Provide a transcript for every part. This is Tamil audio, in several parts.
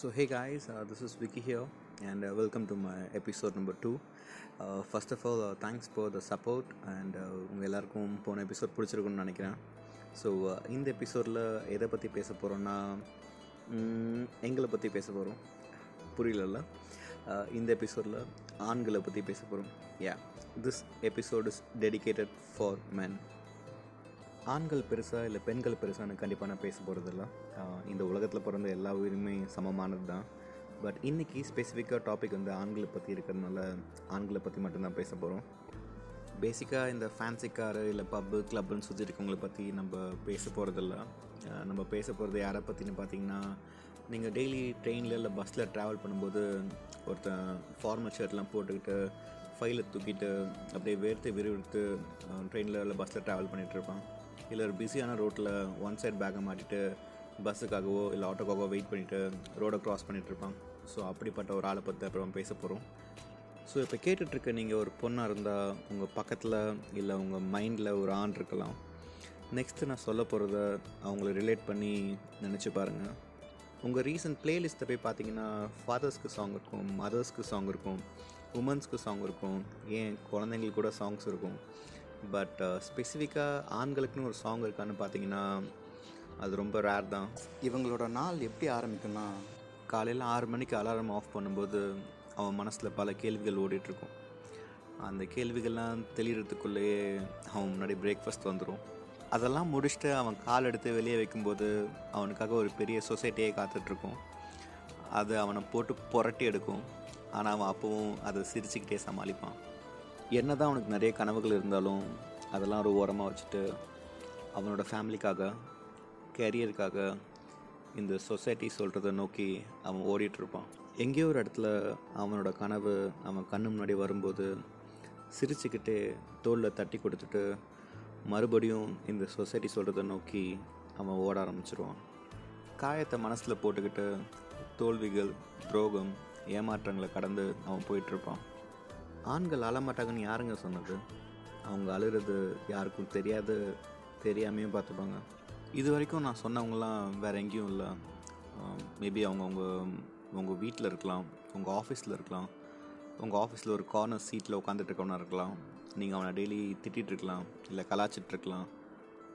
So, hey guys, uh, this is Vicky here, and uh, welcome to my episode number two. Uh, first of all, uh, thanks for the support, and uh, உங்கள் எல்லாருக்கும் போன எபிசோட் பிடிச்சிருக்குன்னு நினைக்கிறேன். ஸோ uh, இந்த எபிசோடில் எதை பற்றி பேச போகிறோன்னா எங்களை பற்றி பேச போகிறோம் புரியலல்ல? Uh, இந்த எபிசோடில் ஆண்களை பற்றி பேச போகிறோம் yeah this episode is dedicated for men ஆண்கள் பெருசாக இல்லை பெண்கள் பெருசான்னு கண்டிப்பாக நான் பேச போகிறதில்ல இந்த உலகத்தில் பிறந்த எல்லா உயிருமே சமமானது தான் பட் இன்றைக்கி ஸ்பெசிஃபிக்காக டாபிக் வந்து ஆண்களை பற்றி இருக்கிறதுனால ஆண்களை பற்றி மட்டும்தான் பேச போகிறோம் பேசிக்காக இந்த ஃபேன்சி காரு இல்லை பப்பு கிளப்புன்னு சுற்றி இருக்கவங்களை பற்றி நம்ம பேச போகிறதில்ல நம்ம பேச போகிறது யாரை பற்றினு பார்த்தீங்கன்னா நீங்கள் டெய்லி ட்ரெயினில் இல்லை பஸ்ஸில் ட்ராவல் பண்ணும்போது ஒருத்தன் ஃபார்மல் ஷர்ட்லாம் போட்டுக்கிட்டு ஃபைலை தூக்கிட்டு அப்படியே வேர்த்து விறுவிறுத்து ட்ரெயினில் இல்லை பஸ்ஸில் ட்ராவல் பண்ணிகிட்டு இருப்பான். இல்லை ஒரு பிஸியான ரோட்டில் ஒன் சைட் பேக்கை மாட்டிட்டு பஸ்ஸுக்காகவோ இல்லை ஆட்டோக்காகவோ வெயிட் பண்ணிவிட்டு ரோடை க்ராஸ் பண்ணிகிட்டு இருப்பான். ஸோ அப்படிப்பட்ட ஒரு ஆளை பற்றி அப்புறம் பேச போகிறோம் ஸோ இப்போ கேட்டுட்ருக்க நீங்கள் ஒரு பொண்ணாக இருந்தால் உங்கள் பக்கத்தில் இல்லை உங்கள் மைண்டில் ஒரு ஆண் இருக்கலாம். நெக்ஸ்ட்டு நான் சொல்ல போகிறத அவங்கள ரிலேட் பண்ணி நினச்சி பாருங்கள் உங்கள் ரீசன்ட் பிளேலிஸ்ட்டை போய் பார்த்தீங்கன்னா ஃபாதர்ஸ்க்கு சாங் இருக்கும் மதர்ஸ்க்கு சாங் இருக்கும் உமன்ஸ்க்கு சாங் இருக்கும் ஏன் குழந்தைங்களுக்கு கூட சாங்ஸ் இருக்கும். பட் ஸ்பெசிஃபிக்காக ஆண்களுக்குன்னு ஒரு சாங் இருக்கான்னு பார்த்தீங்கன்னா அது ரொம்ப ரேர் தான். இவங்களோட நாள் எப்படி ஆரம்பிக்கும்னா காலையில் ஆறு மணிக்கு அலாரம் ஆஃப் பண்ணும்போது அவன் மனசில் பல கேள்விகள் ஓடிட்டுருக்கும். அந்த கேள்விகள்லாம் தெளிகிறதுக்குள்ளேயே அவன் முன்னாடி பிரேக்ஃபாஸ்ட் வந்துடும் அதெல்லாம் முடிச்சுட்டு அவன் கால் எடுத்து வெளியே வைக்கும்போது அவனுக்காக ஒரு பெரிய சொசைட்டியே காத்துட்ருக்கும் அது அவனை போட்டு புரட்டி எடுக்கும். ஆனால் அவன் அப்போவும் அதை சிரிச்சுக்கிட்டே சமாளிப்பான். என்ன தான் அவனுக்கு நிறைய கனவுகள் இருந்தாலும் அதெல்லாம் ஒரு ஓரமாக வச்சுட்டு அவனோட ஃபேமிலிக்காக கேரியருக்காக இந்த சொசைட்டி சொல்கிறத நோக்கி அவன் ஓடிட்டுருப்பான் எங்கேயோ ஒரு இடத்துல அவனோட கனவு அவன் கண்ணு முன்னாடி வரும்போது சிரிச்சுக்கிட்டே தோளில் தட்டி கொடுத்துட்டு மறுபடியும் இந்த சொசைட்டி சொல்கிறத நோக்கி அவன் ஓட ஆரம்பிச்சிருவான். காயத்தை மனசில் போட்டுக்கிட்டு தோல்விகள் துரோகம் ஏமாற்றங்களை கடந்து அவன் போயிட்டுருப்பான் ஆண்கள் அழமாட்டாங்கன்னு யாருங்க சொன்னது? அவங்க அழுகிறது யாருக்கும் தெரியாது தெரியாமையும் பார்த்துப்பாங்க. இது வரைக்கும் நான் சொன்னவங்களாம் வேறு எங்கேயும் இல்லை. மேபி அவங்க உங்கள் வீட்டில் இருக்கலாம் உங்கள் ஆஃபீஸில் இருக்கலாம். உங்கள் ஆஃபீஸில் ஒரு கார்னர் சீட்டில் உட்காந்துட்டு இருக்கவனா இருக்கலாம். நீங்கள் அவனை டெய்லி திட்டிகிட்டு இருக்கலாம் இல்லை கலாச்சிட்டு இருக்கலாம்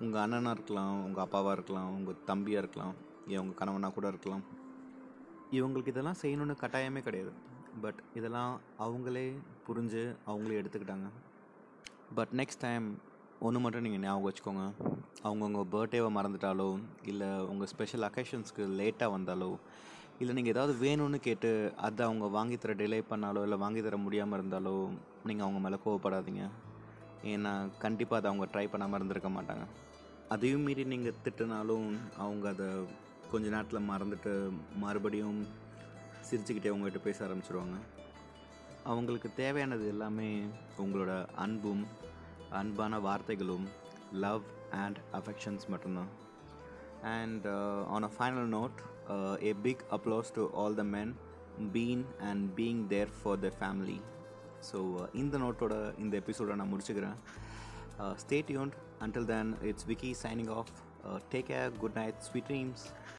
உங்கள் அண்ணனாக இருக்கலாம் உங்கள் அப்பாவாக இருக்கலாம் உங்கள் தம்பியாக இருக்கலாம் ஏன் உங்கள் கணவனாக கூட இருக்கலாம். இவங்களுக்கு இதெல்லாம் செய்யணுன்னு கட்டாயமே கிடையாது. பட் இதெல்லாம் அவங்களே புரிஞ்சு அவங்களே எடுத்துக்கிட்டாங்க. பட் நெக்ஸ்ட் டைம் ஒன்று மட்டும் நீங்கள் ஞாபகம் வச்சுக்கோங்க. அவங்கவுங்க பர்த்டேவை மறந்துட்டாலோ இல்லை உங்கள் ஸ்பெஷல் அக்கேஷன்ஸ்க்கு லேட்டாக வந்தாலோ இல்லை நீங்கள் ஏதாவது வேணும்னு கேட்டு அதை அவங்க வாங்கி தர டிலே பண்ணாலோ இல்லை வாங்கி தர முடியாமல் இருந்தாலோ நீங்கள் அவங்க மேலே கோவப்படாதீங்க. ஏன்னா கண்டிப்பாக அதை அவங்க ட்ரை பண்ணாமல் இருந்திருக்க மாட்டாங்க. அதையும் மீறி நீங்கள் திட்டினாலும் அவங்க அதை கொஞ்ச நேரத்தில் மறந்துட்டு மறுபடியும் சிரிச்சுக்கிட்டே உங்கள்கிட்ட பேச ஆரம்பிச்சிருவாங்க. அவங்களுக்கு தேவையானது எல்லாமே உங்களோட அன்பும் அன்பான வார்த்தைகளும் லவ் அண்ட் அஃபெக்ஷன்ஸ் மட்டும்தான். And on a final note a big applause to all the men been and being there for the family so இந்த நோட்டோட இந்த எபிசோடை நான் முடிச்சுக்கிறேன். Stay tuned until then it's Vicky signing off take care good night sweet dreams